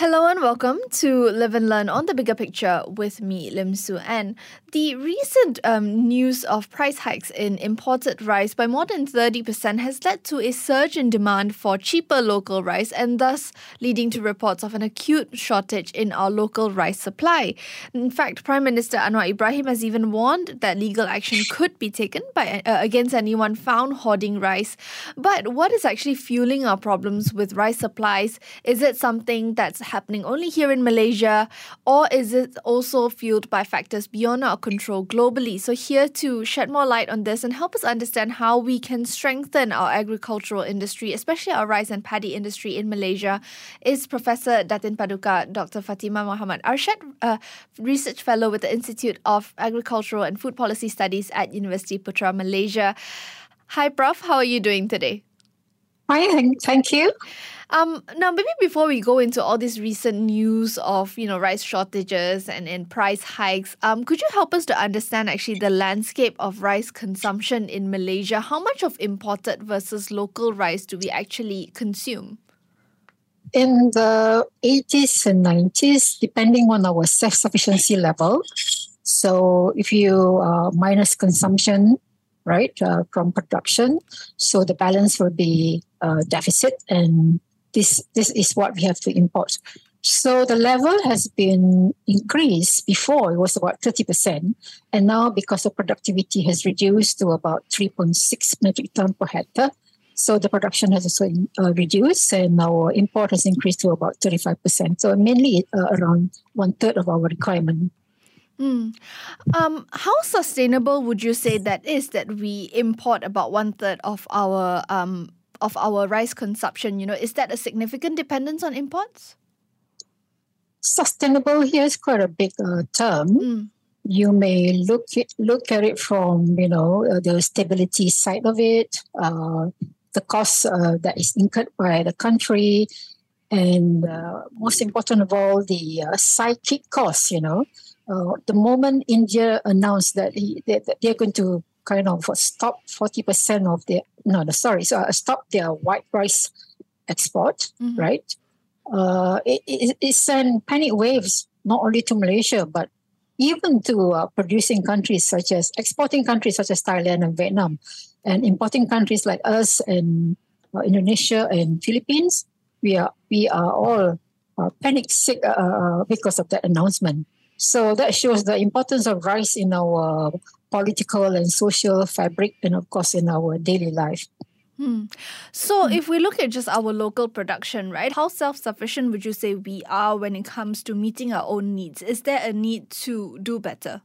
Hello and welcome to Live and Learn on the Bigger Picture with me, Lim Su An. The recent um, news of price hikes in imported rice by more than 30% has led to a surge in demand for cheaper local rice and thus leading to reports of an acute shortage in our local rice supply. In fact, Prime Minister Anwar Ibrahim has even warned that legal action could be taken by uh, against anyone found hoarding rice. But what is actually fueling our problems with rice supplies? Is it something that's happening only here in Malaysia, or is it also fueled by factors beyond our control globally? So, here to shed more light on this and help us understand how we can strengthen our agricultural industry, especially our rice and paddy industry in Malaysia, is Professor Datin Paduka, Dr. Fatimah Muhammad Arshad, a research fellow with the Institute of Agricultural and Food Policy Studies at University Putra Malaysia. Hi, Prof. How are you doing today? Fine, thank you. Um, now, maybe before we go into all this recent news of you know rice shortages and, and price hikes, um, could you help us to understand actually the landscape of rice consumption in Malaysia? How much of imported versus local rice do we actually consume? In the 80s and 90s, depending on our self sufficiency level, so if you uh, minus consumption, right, uh, from production, so the balance will be uh, deficit and this this is what we have to import. So the level has been increased. Before it was about thirty percent, and now because the productivity has reduced to about three point six metric ton per hectare, so the production has also uh, reduced, and our import has increased to about thirty five percent. So mainly uh, around one third of our requirement. Mm. Um, how sustainable would you say that is that we import about one third of our um, of our rice consumption, you know, is that a significant dependence on imports? Sustainable here is quite a big uh, term. Mm. You may look it, look at it from you know uh, the stability side of it, uh, the cost uh, that is incurred by the country, and uh, most important of all, the uh, psychic costs. You know, the moment India announced that, he, that they're going to kind of stop 40% of their, no, no sorry, so uh, stop their white rice export, mm-hmm. right? Uh, it, it, it sent panic waves not only to Malaysia, but even to uh, producing countries such as exporting countries such as Thailand and Vietnam, and importing countries like us and uh, Indonesia and Philippines. We are we are all uh, panic sick uh, uh, because of that announcement. So that shows the importance of rice in our political and social fabric, and of course in our daily life. Hmm. So, hmm. if we look at just our local production, right, how self sufficient would you say we are when it comes to meeting our own needs? Is there a need to do better?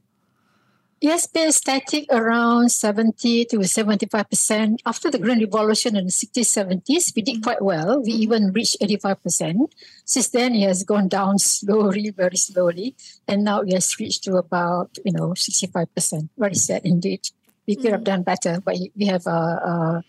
Yes, been static around 70 to 75%. After the Green Revolution in the 60s, 70s, we did mm-hmm. quite well. We mm-hmm. even reached 85%. Since then, it has gone down slowly, very slowly. And now it has reached to about, you know, 65%. Very sad indeed. We could have mm. done better, but we have, uh, uh,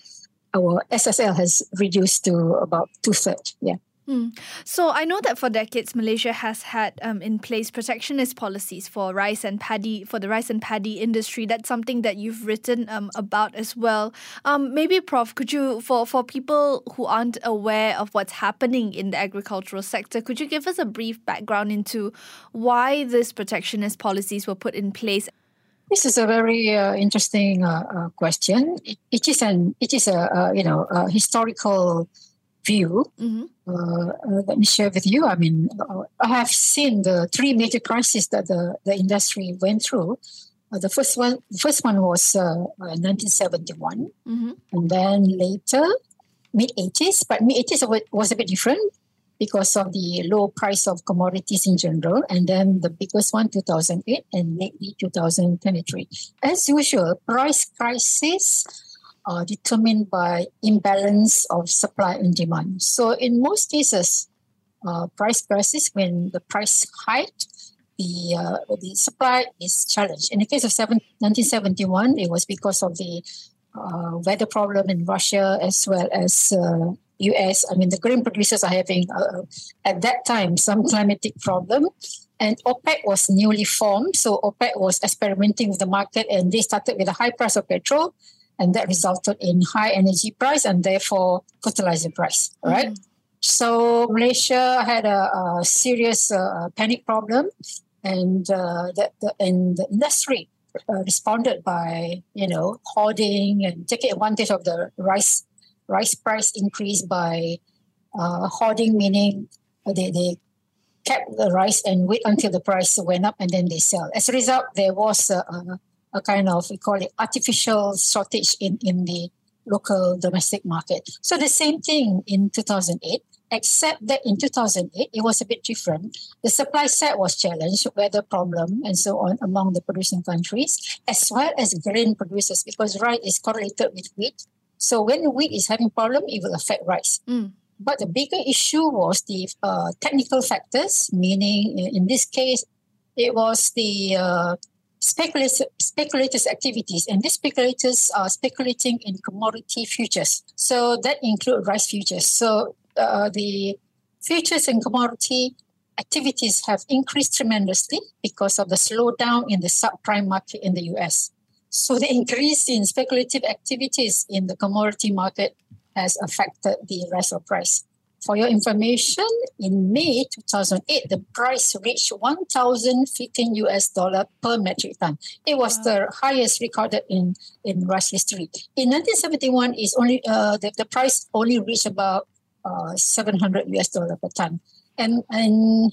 our SSL has reduced to about two thirds. Yeah. Mm. So I know that for decades Malaysia has had um, in place protectionist policies for rice and paddy for the rice and paddy industry. That's something that you've written um, about as well. Um, maybe, Prof, could you for for people who aren't aware of what's happening in the agricultural sector, could you give us a brief background into why these protectionist policies were put in place? This is a very uh, interesting uh, uh, question. It, it is an it is a uh, you know a historical view, mm-hmm. uh, uh, let me share with you. I mean, uh, I have seen the three major crises that the, the industry went through. Uh, the first one, the first one was 1971, uh, mm-hmm. and then later mid 80s. But mid 80s was a bit different because of the low price of commodities in general, and then the biggest one 2008 and lately 2023. As usual, price crisis are determined by imbalance of supply and demand. So in most cases, uh, price prices when the price hiked, the uh, the supply is challenged. In the case of seven, 1971, it was because of the uh, weather problem in Russia as well as US. Uh, I mean, the grain producers are having uh, at that time some climatic problem. And OPEC was newly formed. So OPEC was experimenting with the market and they started with a high price of petrol and that resulted in high energy price and therefore fertilizer price. Right. Mm. So Malaysia had a, a serious uh, panic problem, and uh, that the, and the industry uh, responded by you know hoarding and taking advantage of the rice rice price increase by uh, hoarding, meaning they, they kept the rice and wait until the price went up and then they sell. As a result, there was a, a, a kind of we call it artificial shortage in in the local domestic market. So the same thing in 2008 except that in 2008 it was a bit different the supply side was challenged weather problem and so on among the producing countries as well as grain producers because rice is correlated with wheat so when wheat is having problem it will affect rice mm. but the bigger issue was the uh, technical factors meaning in this case it was the uh, speculators, speculators activities and these speculators are speculating in commodity futures so that include rice futures so uh, the futures and commodity activities have increased tremendously because of the slowdown in the subprime market in the US. So the increase in speculative activities in the commodity market has affected the rice price. For your information, in May 2008, the price reached 1,015 US dollar per metric ton. It was wow. the highest recorded in, in rice history. In 1971, is only uh, the, the price only reached about uh, 700 US dollar per ton. And, and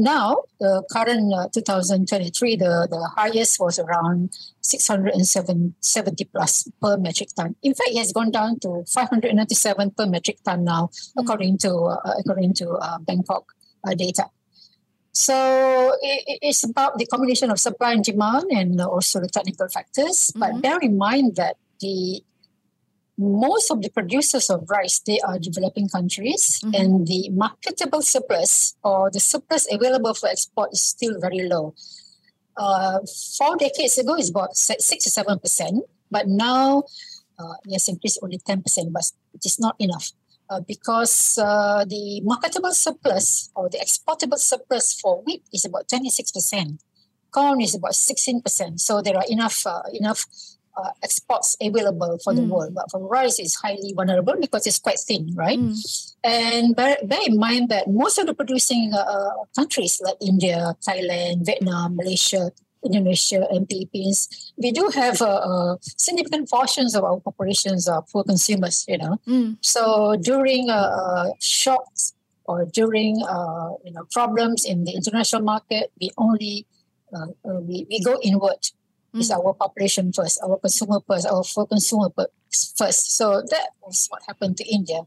now, the current uh, 2023, the, the highest was around 670 plus per metric ton. In fact, it has gone down to 597 per metric ton now, mm-hmm. according to uh, according to uh, Bangkok uh, data. So it, it's about the combination of supply and demand, and also the technical factors. Mm-hmm. But bear in mind that the most of the producers of rice they are developing countries mm-hmm. and the marketable surplus or the surplus available for export is still very low. Uh, four decades ago it's about six to seven percent but now uh, yes increased only 10 percent but it is not enough. Uh, because uh, the marketable surplus or the exportable surplus for wheat is about 26 percent. Corn is about 16 percent. So there are enough uh, enough uh, exports available for mm. the world. But for rice, it's highly vulnerable because it's quite thin, right? Mm. And bear, bear, in mind that most of the producing uh, countries like India, Thailand, Vietnam, Malaysia, Indonesia, and Philippines, we do have uh, uh, significant portions of our populations are poor consumers, you know. Mm. So during uh, uh, shocks or during you know problems in the international market, we only we, we go inward mm. is our population first, our consumer first, our full consumer first. So that was what happened to India.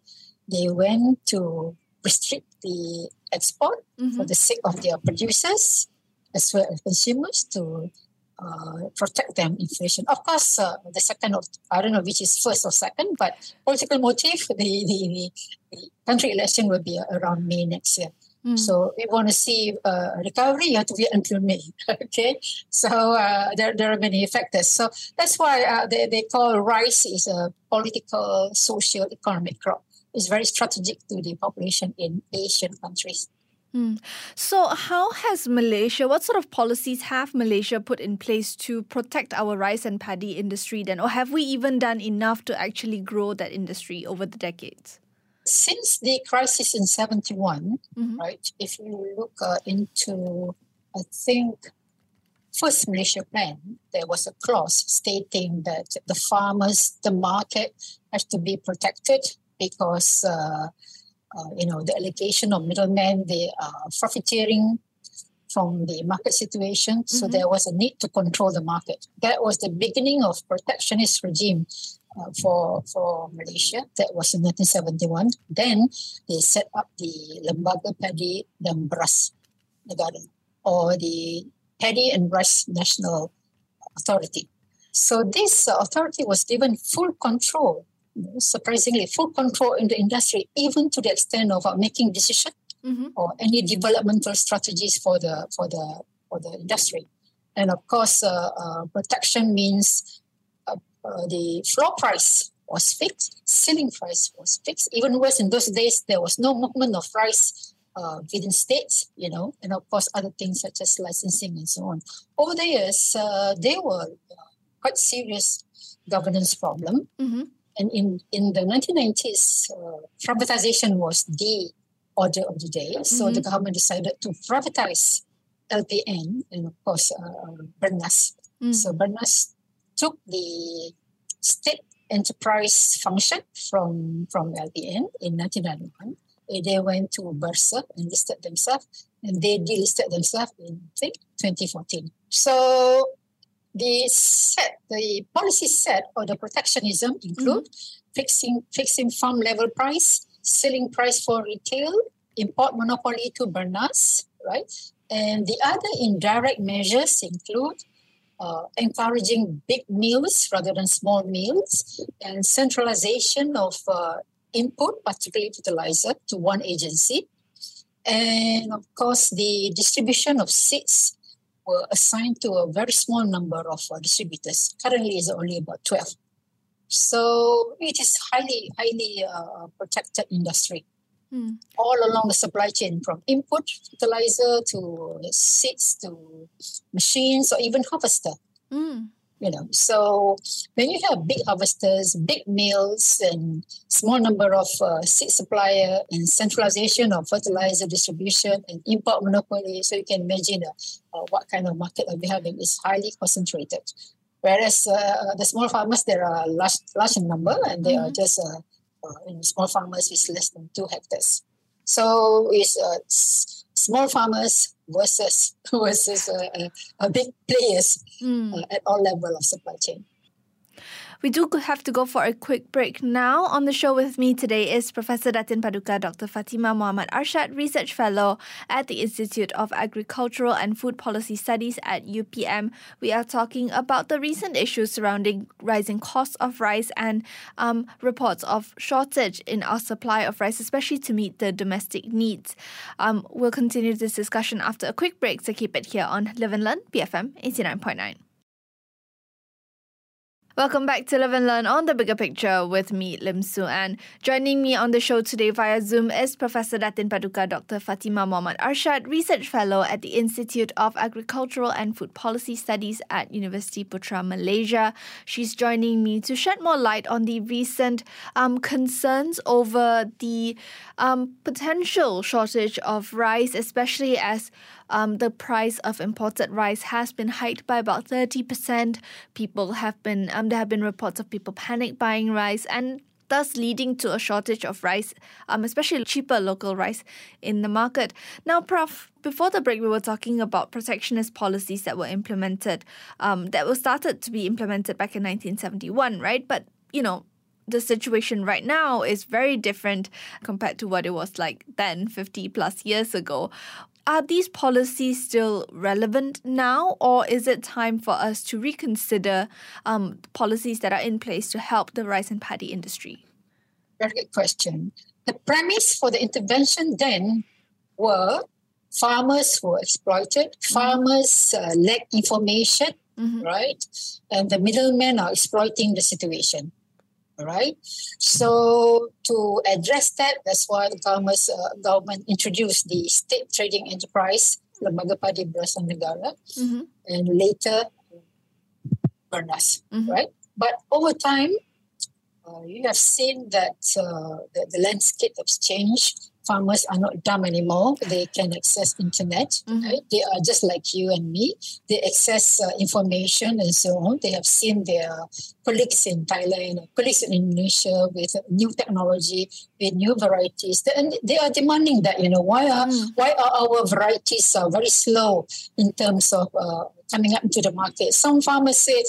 They went to restrict the export mm-hmm. for the sake of their producers as well as consumers to uh, protect them inflation. Of course, uh, the second of I don't know which is first or second, but political motive. The the, the country election will be around May next year. Mm. So we want to see uh, recovery, you have to wait until May. okay, so uh, there, there are many factors. So that's why uh, they, they call rice is a political, social, economic crop. It's very strategic to the population in Asian countries. Mm. So, how has Malaysia, what sort of policies have Malaysia put in place to protect our rice and paddy industry then? Or have we even done enough to actually grow that industry over the decades? Since the crisis in 71, mm-hmm. right, if you look uh, into, I think, first Malaysia plan, there was a clause stating that the farmers, the market has to be protected because, uh, uh, you know, the allegation of middlemen, they are profiteering from the market situation. So mm-hmm. there was a need to control the market. That was the beginning of protectionist regime uh, for for Malaysia. That was in 1971. Then they set up the Lembaga Padi dan Beras Negara or the Paddy and Rice National Authority. So this uh, authority was given full control, surprisingly, full control in the industry, even to the extent of uh, making decisions mm-hmm. or any developmental strategies for the for the for the industry. And of course, uh, uh, protection means uh, the floor price was fixed, ceiling price was fixed. Even worse, in those days, there was no movement of price uh, within states, you know, and of course, other things such as licensing and so on. Over the years, uh, there were uh, quite serious governance problem. Mm-hmm. And in, in the 1990s, uh, privatization was the order of the day. So mm-hmm. the government decided to privatize LPN and, of course, uh, Bernas. Mm. So Bernas took the state enterprise function from, from LPN in 1991. They went to Bursa and listed themselves, and they delisted themselves in, I think, 2014. So the set, the policy set or the protectionism include mm-hmm. fixing fixing farm level price, selling price for retail, import monopoly to Bernas, right? And the other indirect measures include uh, encouraging big meals rather than small meals and centralization of uh, input, particularly fertilizer, to one agency. And of course, the distribution of seeds were assigned to a very small number of uh, distributors. Currently, is only about 12. So it is highly, highly uh, protected industry. Mm. All along the supply chain, from input, fertilizer to seeds to machines or even harvester. Mm you know so when you have big harvesters big mills and small number of uh, seed supplier and centralization of fertilizer distribution and import monopoly so you can imagine uh, uh, what kind of market are we having is highly concentrated whereas uh, the small farmers there are large large in number and they mm-hmm. are just uh, uh, small farmers with less than two hectares so it's small farmers versus versus uh, uh, big players mm. uh, at all level of supply chain. We do have to go for a quick break now. On the show with me today is Professor Datin Paduka Dr. Fatimah Muhammad Arshad, Research Fellow at the Institute of Agricultural and Food Policy Studies at UPM. We are talking about the recent issues surrounding rising costs of rice and um, reports of shortage in our supply of rice, especially to meet the domestic needs. Um, we'll continue this discussion after a quick break, so keep it here on Live and Learn, BFM 89.9. Welcome back to Live and Learn on the Bigger Picture with me, Lim Su An. Joining me on the show today via Zoom is Professor Datin Paduka Dr. Fatimah Muhammad Arshad, Research Fellow at the Institute of Agricultural and Food Policy Studies at University Putra Malaysia. She's joining me to shed more light on the recent um, concerns over the um, potential shortage of rice, especially as um, the price of imported rice has been hiked by about 30%. People have been, um, there have been reports of people panic buying rice and thus leading to a shortage of rice, um, especially cheaper local rice in the market. Now, Prof, before the break, we were talking about protectionist policies that were implemented, um, that were started to be implemented back in 1971, right? But, you know, the situation right now is very different compared to what it was like then 50 plus years ago are these policies still relevant now, or is it time for us to reconsider um, policies that are in place to help the rice and paddy industry? Very good question. The premise for the intervention then were farmers were exploited, mm-hmm. farmers uh, lack information, mm-hmm. right? And the middlemen are exploiting the situation. Right, So to address that, that's why the government, uh, government introduced the state trading enterprise, Lembaga Padi Berasan Negara, mm-hmm. and later Bernas, mm-hmm. right? But over time, uh, you have seen that, uh, that the landscape has changed farmers are not dumb anymore. They can access internet. Mm-hmm. Right? They are just like you and me. They access uh, information and so on. They have seen their colleagues in Thailand, colleagues in Indonesia with new technology, with new varieties, and they are demanding that. You know, why are mm. why are our varieties uh, very slow in terms of uh, coming up into the market? Some farmers say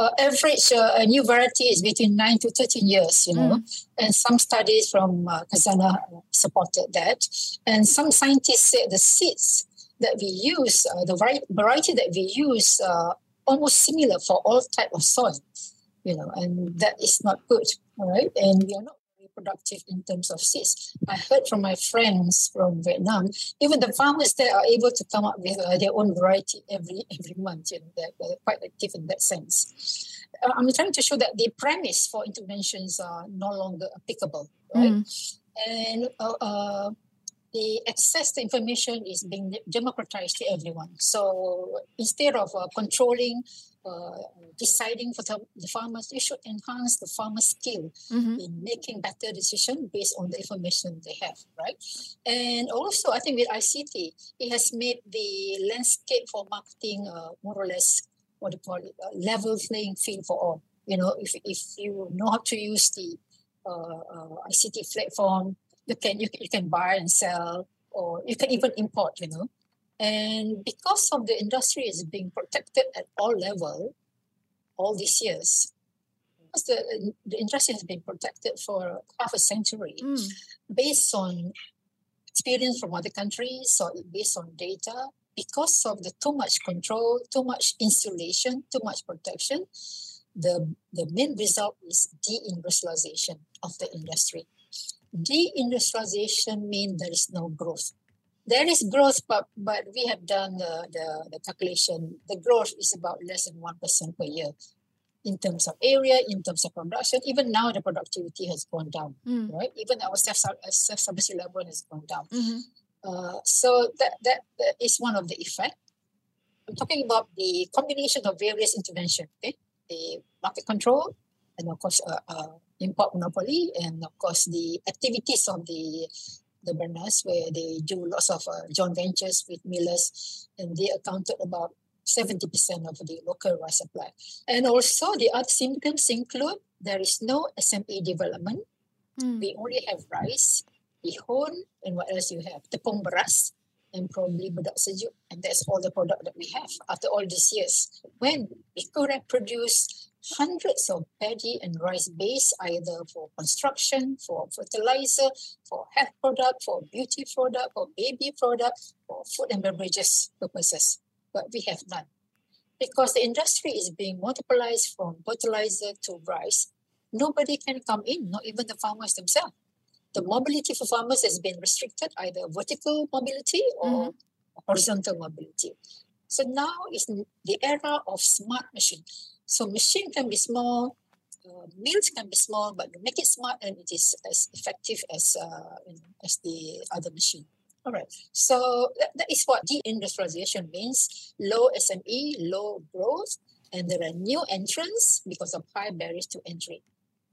uh, average uh, a new variety is between 9 to 13 years, you know. Mm. And some studies from uh, Khazanah supported that. And some scientists say the seeds that we use, uh, the variety that we use, uh, almost similar for all type of soil, you know, and that is not good, all right? And we are not productive in terms of seeds. I heard from my friends from Vietnam, even the farmers there are able to come up with uh, their own variety every every month. You know, they're, they're quite active in that sense. Uh, I'm trying to show that the premise for interventions are no longer applicable, right? Mm. And uh, uh the access to information is being democratized to everyone. So instead of uh, controlling, uh, deciding for the, the, farmers, you should enhance the farmer's skill mm-hmm. in making better decisions based on the information they have, right? And also, I think with ICT, it has made the landscape for marketing uh, more or less what do you call it, a level playing field for all. You know, if, if you know how to use the uh, uh, ICT platform, you can you, you can buy and sell or you can even import you know and because of the industry is being protected at all level all these years because the, the industry has been protected for half a century mm. based on experience from other countries or based on data because of the too much control too much insulation too much protection the the main result is deindustrialization of the industry deindustrialization means there is no growth. There is growth, but, but we have done the, the, the calculation. The growth is about less than 1% per year in terms of area, in terms of production. Even now, the productivity has gone down, mm. right? Even our self sufficiency level has gone down. Mm-hmm. Uh, so that, that, that is one of the effect. I'm talking about the combination of various interventions, okay? The market control, and of course, uh, uh, import monopoly and of course the activities of the the Bernas where they do lots of uh, joint ventures with millers and they accounted about 70% of the local rice supply. And also the other symptoms include there is no SME development. Mm. We only have rice, bihun, and what else you have? Tepung beras and probably bedak sejuk. And that's all the product that we have after all these years. When we could have produced hundreds of paddy and rice base either for construction, for fertilizer, for health product, for beauty product, for baby product, for food and beverages purposes. But we have none. Because the industry is being multiplied from fertilizer to rice, nobody can come in, not even the farmers themselves. The mobility for farmers has been restricted, either vertical mobility or mm-hmm. horizontal mobility. So now is the era of smart machine. So machine can be small, uh, mills can be small, but you make it smart and it is as effective as uh, you know, as the other machine. All right. So that, that is what deindustrialization means: low SME, low growth, and there are new entrants because of high barriers to entry.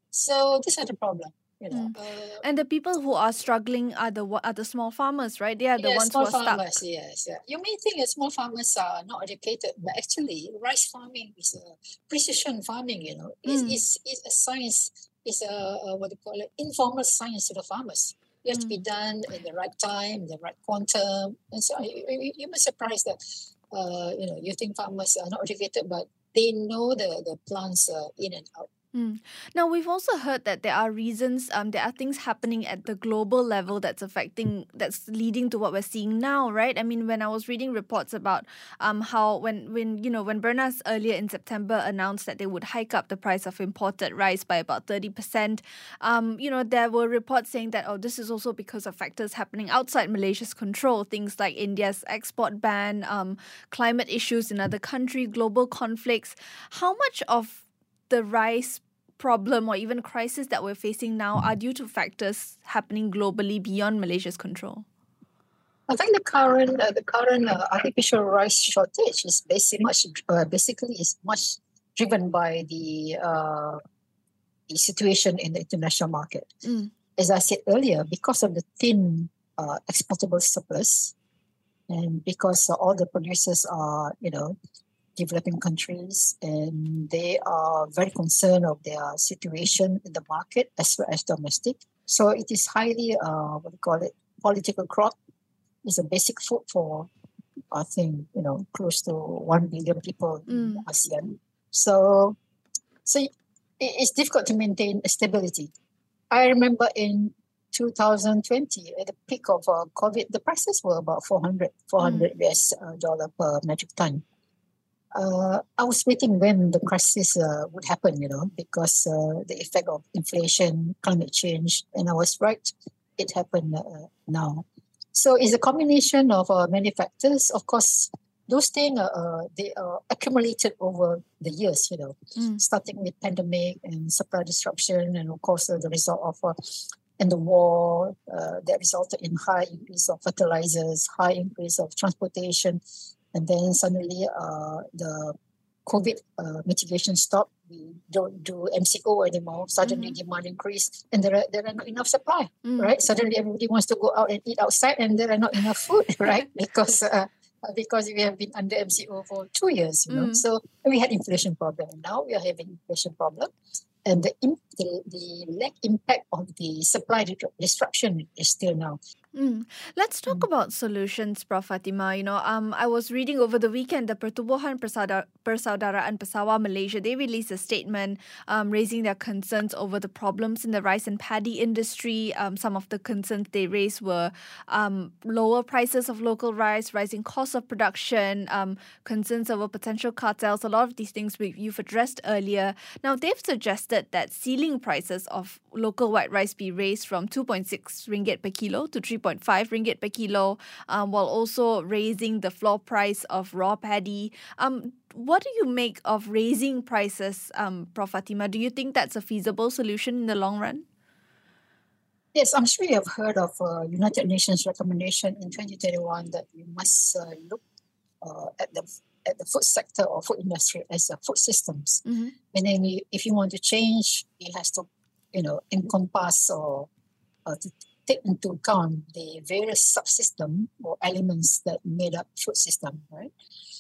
So these are the problem you know. Mm. Uh, and the people who are struggling are the are the small farmers, right? They are the yeah, ones small who are farmers, stuck. Yes, yeah. You may think that small farmers are not educated, but actually, rice farming is a precision farming. You know, it's mm. it's, it's a science. It's a, a what do you call it? Informal science to the farmers. It has mm. to be mm. done in the right time, the right quantum, and so you, you, you must surprise that. Uh, you know, you think farmers are not educated, but they know the the plants uh, in and out. Mm. Now, we've also heard that there are reasons, um, there are things happening at the global level that's affecting, that's leading to what we're seeing now, right? I mean, when I was reading reports about um, how when, when, you know, when Bernas earlier in September announced that they would hike up the price of imported rice by about 30%, um, you know, there were reports saying that, oh, this is also because of factors happening outside Malaysia's control, things like India's export ban, um, climate issues in other countries, global conflicts. How much of the rice problem or even crisis that we're facing now are due to factors happening globally beyond Malaysia's control? I think the current uh, the current uh, artificial rice shortage is basically much uh, basically is much driven by the uh, the situation in the international market. Mm. As I said earlier, because of the thin uh, exportable surplus, and because all the producers are you know developing countries and they are very concerned of their situation in the market as well as domestic. So it is highly, uh, what do you call it, political crop. It's a basic food for, I think, you know, close to 1 billion people mm. in ASEAN. So, so it's difficult to maintain stability. I remember in 2020, at the peak of uh, COVID, the prices were about 400, 400 mm. US uh, dollar per metric ton uh, I was waiting when the crisis uh, would happen, you know, because uh, the effect of inflation, climate change, and I was right, it happened uh, now. So it's a combination of uh, many factors. Of course, those things uh, they are accumulated over the years, you know, mm. starting with pandemic and supply disruption, and of course the result of and the war uh, that resulted in high increase of fertilizers, high increase of transportation, and then suddenly uh, the COVID uh, mitigation stopped. We don't do MCO anymore. Suddenly mm-hmm. demand increased, and there are there are not enough supply. Mm. Right? Suddenly everybody wants to go out and eat outside, and there are not enough food. Right? Because uh, because we have been under MCO for two years, you know. Mm. So we had inflation problem. Now we are having inflation problem and the, the, the lack impact of the supply disruption is still now. Mm. Let's talk mm. about solutions, Prof. Fatimah. You know, um, I was reading over the weekend the Pertubuhan Persaudaraan Pesawah Malaysia. They released a statement um, raising their concerns over the problems in the rice and paddy industry. Um, some of the concerns they raised were um, lower prices of local rice, rising costs of production, um, concerns over potential cartels. A lot of these things we, you've addressed earlier. Now, they've suggested that ceiling prices of local white rice be raised from 2.6 ringgit per kilo to 3. 3.5 ringgit per kilo, um, while also raising the floor price of raw paddy. Um, what do you make of raising prices, um, Prof. Fatimah? Do you think that's a feasible solution in the long run? Yes, I'm sure you have heard of uh, United Nations recommendation in 2021 that we must uh, look uh, at the at the food sector or food industry as a food systems. Mm-hmm. Meaning, if you want to change, it has to, you know, encompass or uh, to take into account the various subsystem or elements that made up food system, right?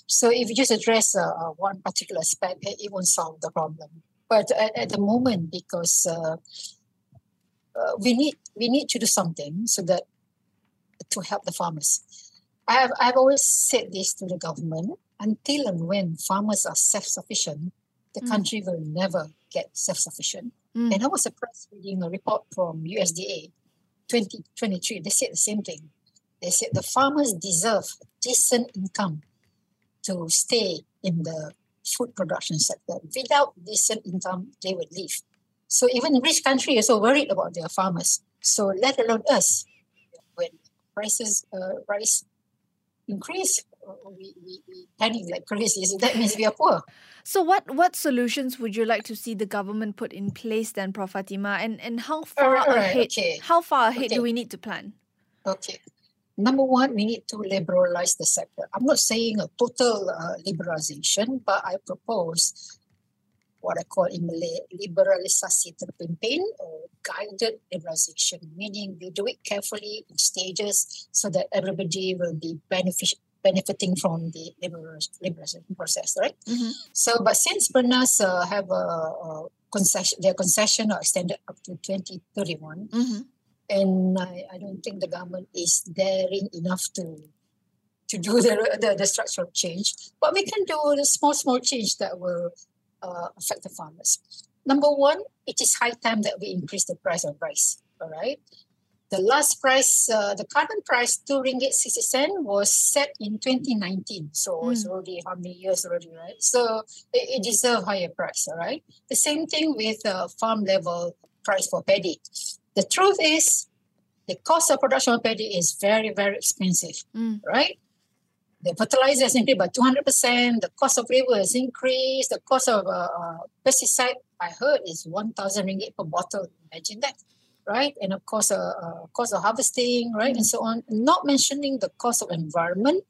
So if you just address uh, uh, one particular aspect, it won't solve the problem. But at, at the moment, because uh, uh, we need we need to do something so that to help the farmers. I have I've always said this to the government. Until and when farmers are self-sufficient, the mm. country will never get self-sufficient. Mm. And I was surprised reading a report from USDA 2023, they said the same thing. They said the farmers deserve decent income to stay in the food production sector. Without decent income, they would leave. So even rich countries are so worried about their farmers. So let alone us, when prices uh, rise, increase, we, we, we panic like crazy. So that means we are poor. So what what solutions would you like to see the government put in place then, Prof. Fatimah? And and how far right, ahead okay. how far ahead okay. do we need to plan? Okay. Number one, we need to liberalize the sector. I'm not saying a total uh, liberalization, but I propose what I call in Malay liberalisasi terpimpin or guided liberalization, meaning we do it carefully in stages so that everybody will be beneficial benefiting from the liberalization process, right? Mm-hmm. So, but since Bernas uh, have a, a, concession, their concession are extended up to 2031, mm-hmm. and I, I don't think the government is daring enough to to do the, the, the structural change. But we can do the small, small change that will uh, affect the farmers. Number one, it is high time that we increase the price of rice. All right the last price, uh, the current price, two ringgit sixty cent, was set in 2019. So mm. it's already how many years already, right? So it, it deserves higher price, all right? The same thing with uh, farm level price for paddy. The truth is, the cost of production of paddy is very, very expensive, mm. right? The fertilizer has increased by 200%. The cost of labor has increased. The cost of uh, uh pesticide, I heard, is 1,000 ringgit per bottle. Imagine that right? And of course, uh, uh, cost of harvesting, right, and so on. Not mentioning the cost of environment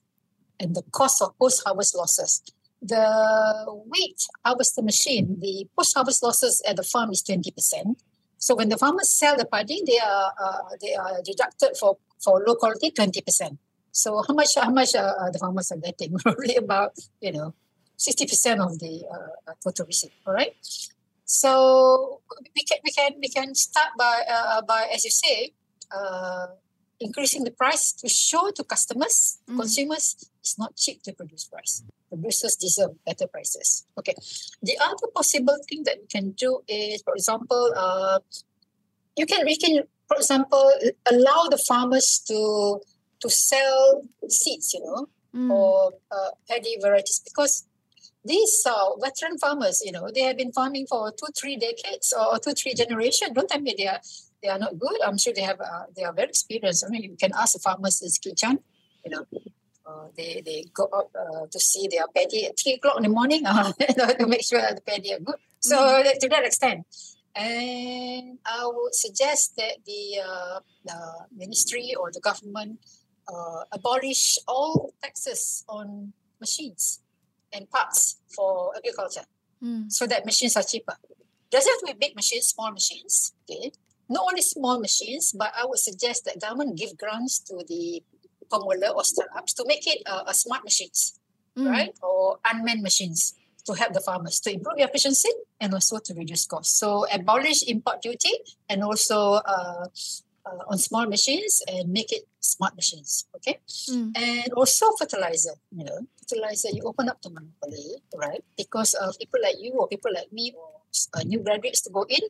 and the cost of post-harvest losses. The wheat harvester machine, the post-harvest losses at the farm is twenty percent. So when the farmers sell the paddy, they are uh, they are deducted for for low quality twenty percent. So how much how much uh, uh the farmers are getting? Probably about you know sixty percent of the uh, total receipt. All right. So we can we can we can start by uh, by as you say, uh, increasing the price to show to customers, mm. consumers, it's not cheap to produce rice. Producers deserve better prices. Okay. The other possible thing that we can do is, for example, uh, you can we can, for example, allow the farmers to to sell seeds, you know, mm. or uh, paddy varieties because these uh, veteran farmers, you know, they have been farming for two, three decades or two, three generations. Don't tell me they are they are not good. I'm sure they have uh, they are very experienced. I mean, you can ask the farmers in Kichan, you know, uh, they they go out uh, to see their paddy at three o'clock in the morning uh, to make sure that the paddy are good. So mm-hmm. to that extent, And I would suggest that the, uh, the ministry or the government uh, abolish all taxes on machines and parts for agriculture mm. so that machines are cheaper. Doesn't have to be big machines, small machines. Okay. Not only small machines, but I would suggest that government give grants to the pemula or startups to make it uh, a smart machines, mm. right? Or unmanned machines to help the farmers to improve efficiency and also to reduce costs. So abolish import duty and also uh, uh, on small machines and make it smart machines. Okay, mm. and also fertilizer. You know, fertilizer you open up to monopoly, right? Because of people like you or people like me or uh, new graduates to go in,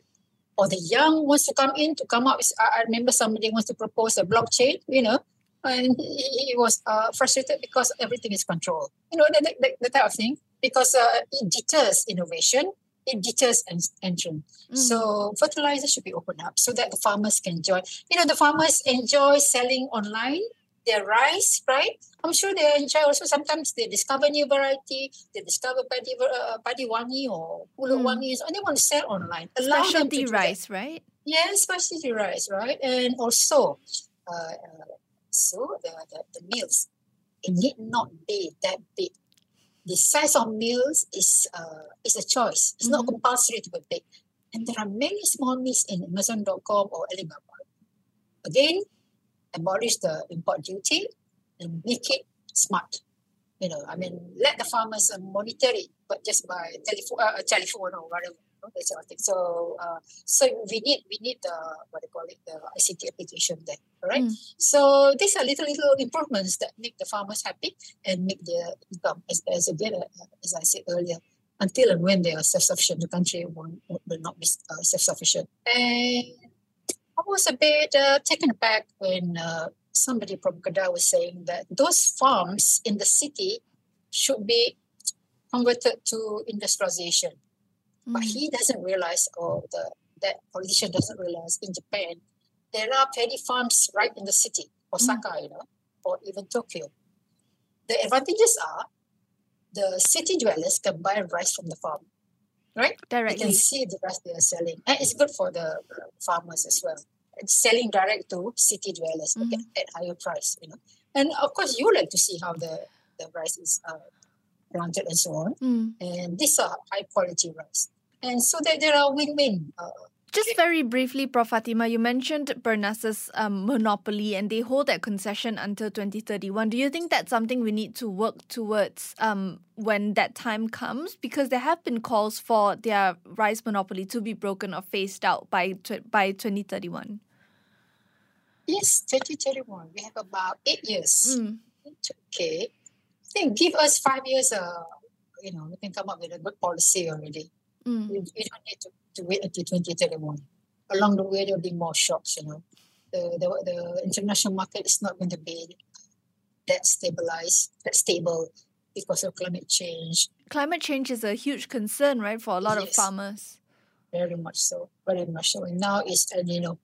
or the young wants to come in to come up. With, I, remember somebody wants to propose a blockchain. You know. And he, he was uh, frustrated because everything is controlled. You know, the, the, the type of thing. Because uh, it deters innovation it deters entry. Mm. So fertilizer should be opened up so that the farmers can join. You know, the farmers enjoy selling online their rice, right? I'm sure they enjoy also. Sometimes they discover new variety, they discover padi, uh, padi wangi or pulau mm. wangi, and they want to sell online. Allow specialty rice, right? Yeah, specialty rice, right? And also, uh, uh, so the, the, the meals, it need not be that big the size of meals is uh, is a choice. It's mm-hmm. not compulsory to be big. And there are many small meals in Amazon.com or Alibaba. Again, abolish the import duty and make it smart. You know, I mean, let the farmers uh, monitor it, but just by telephone, uh, telephone or whatever that sort of thing. So, uh, so we need we need the what they call it the ICT application there, right? Mm. So these are little little improvements that make the farmers happy and make their income as as again uh, as I said earlier. Until and when they are self-sufficient, the country will, will not be uh, self-sufficient. And I was a bit uh, taken aback when uh, somebody from Kedah was saying that those farms in the city should be converted to industrialization Mm. But he doesn't realize, or the that politician doesn't realize, in Japan, there are paddy farms right in the city, Osaka, mm. you know, or even Tokyo. The advantages are the city dwellers can buy rice from the farm, right? Directly. They can see the rice they are selling. And it's good for the farmers as well. It's selling direct to city dwellers mm-hmm. at, higher price, you know. And of course, you like to see how the, the rice is uh, planted and so on. Mm. And these are high quality rice. And so that there are win-win. Uh, just very briefly, Prof. Fatimah, you mentioned Bernas's um, monopoly and they hold that concession until 2031. Do you think that's something we need to work towards um, when that time comes? Because there have been calls for their rice monopoly to be broken or phased out by, by 2031. Yes, 2031. We have about eight years. Mm. Okay. I think give us five years, uh, you know, we can come up with a good policy already. Mm. You, you, don't need to, to wait until 2031. Along the way, there'll be more shocks, you know. The, the, the international market is not going to be that stabilized, that stable because of climate change. Climate change is a huge concern, right, for a lot yes. of farmers. Very much so, very much so. And now it's El Nino.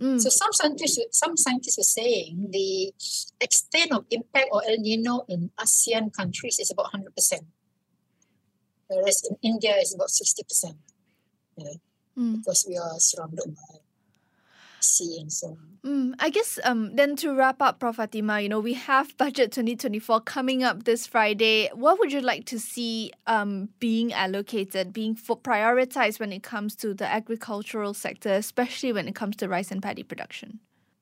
Mm. So some scientists, some scientists are saying the extent of impact of El Nino in ASEAN countries is about 100% whereas in India it's about 60%. mm. Because we are surrounded by sea and so on. Mm, I guess um, then to wrap up, Prof. Fatimah, you know, we have Budget 2024 coming up this Friday. What would you like to see um, being allocated, being for prioritized when it comes to the agricultural sector, especially when it comes to rice and paddy production?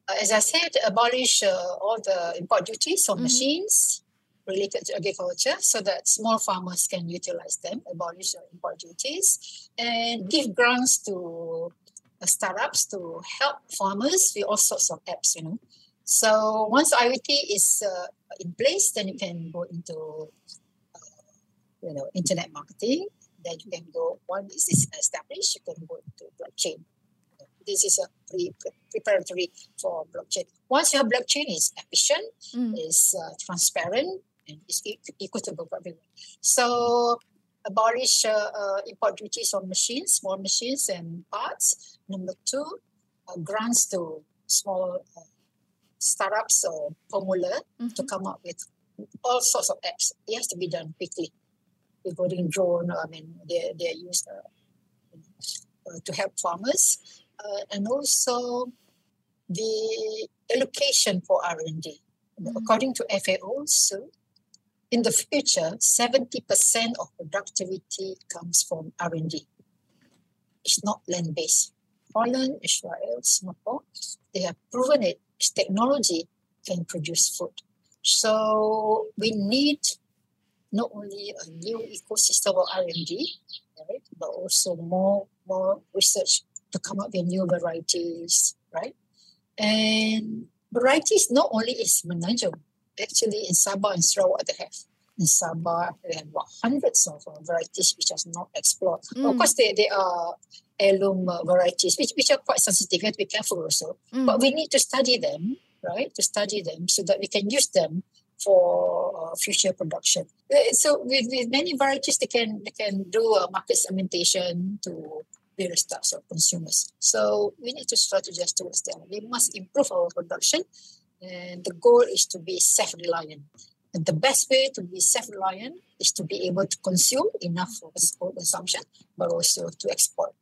Uh, as I said, abolish uh, all the import duties on mm-hmm. machines, related to agriculture so that small farmers can utilize them, abolish import duties, and give grants to uh, startups to help farmers with all sorts of apps, you know. So once IoT is uh, in place, then you can go into, uh, you know, internet marketing. Then you can go, once this is established, you can go into blockchain. This is a pre- preparatory for blockchain. Once your blockchain is efficient, mm. is uh, transparent, and it's equitable for everyone. So abolish uh, uh, import duties on machines, small machines and parts. Number two, uh, grants to small uh, startups or pemula mm-hmm. to come up with all sorts of apps. It has to be done quickly. Regarding drone, I mean, they they use uh, uh, to help farmers, uh, and also the allocation for R&D. Mm-hmm. According to FAO, so in the future, 70% of productivity comes from R&D. It's not land-based. Holland, Israel, Singapore, they have proven it. Technology can produce food. So we need not only a new ecosystem of R&D, right, but also more more research to come up with new varieties, right? And varieties not only is Menanjung, actually in Sabah and Sarawak they have. In Sabah, they have about hundreds of uh, varieties which are not explored. Mm. Of course, they, they are heirloom uh, varieties, which, which are quite sensitive. You have to be careful also. Mm. But we need to study them, right? To study them so that we can use them for uh, future production. Uh, so with, with many varieties, they can they can do a market segmentation to various types of consumers. So we need to strategize towards them. We must improve our production, and the goal is to be self-reliant. And the best way to be self-reliant is to be able to consume enough for consumption, but also to export.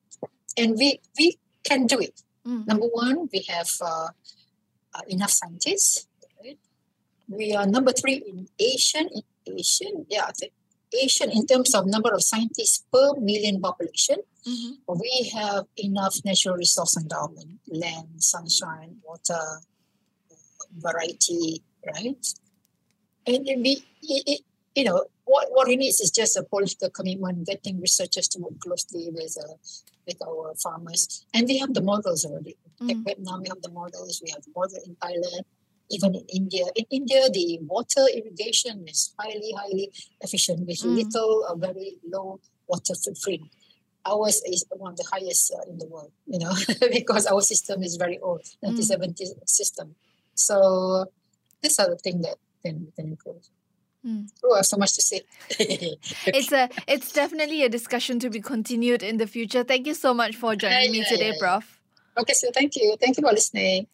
And we we can do it. Mm. Number one, we have uh, uh, enough scientists. Right? We are number three in ASEAN. In ASEAN, yeah, ASEAN in terms of number of scientists per million population. Mm-hmm. We have enough natural resource endowment, land, sunshine, water, variety, right? And we, it, it, you know, what, what it needs is just a political commitment, getting researchers to work closely with uh, with our farmers. And we have the models already. Mm. Like Vietnam, we have the models. We have the model in Thailand, even in India. In India, the water irrigation is highly, highly efficient with mm. little, uh, very low water footprint ours is one of the highest uh, in the world, you know, because our system is very old, 1970 mm. system. So these are the things that can, can improve. Mm. Oh, I have so much to say. it's a it's definitely a discussion to be continued in the future. Thank you so much for joining yeah, me today, yeah, yeah. Prof. Okay, so thank you. Thank you for listening.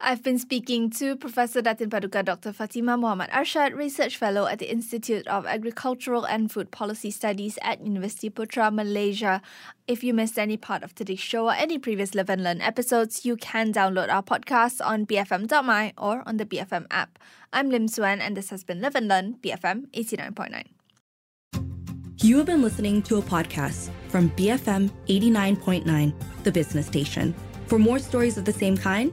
I've been speaking to Professor Datin Paduka Dr. Fatimah Muhammad Arshad, Research Fellow at the Institute of Agricultural and Food Policy Studies at University Putra, Malaysia. If you missed any part of today's show or any previous Live and Learn episodes, you can download our podcast on bfm.my or on the BFM app. I'm Lim Suan, and this has been Live and Learn, BFM 89.9. You have been listening to a podcast from BFM 89.9, the business station. For more stories of the same kind,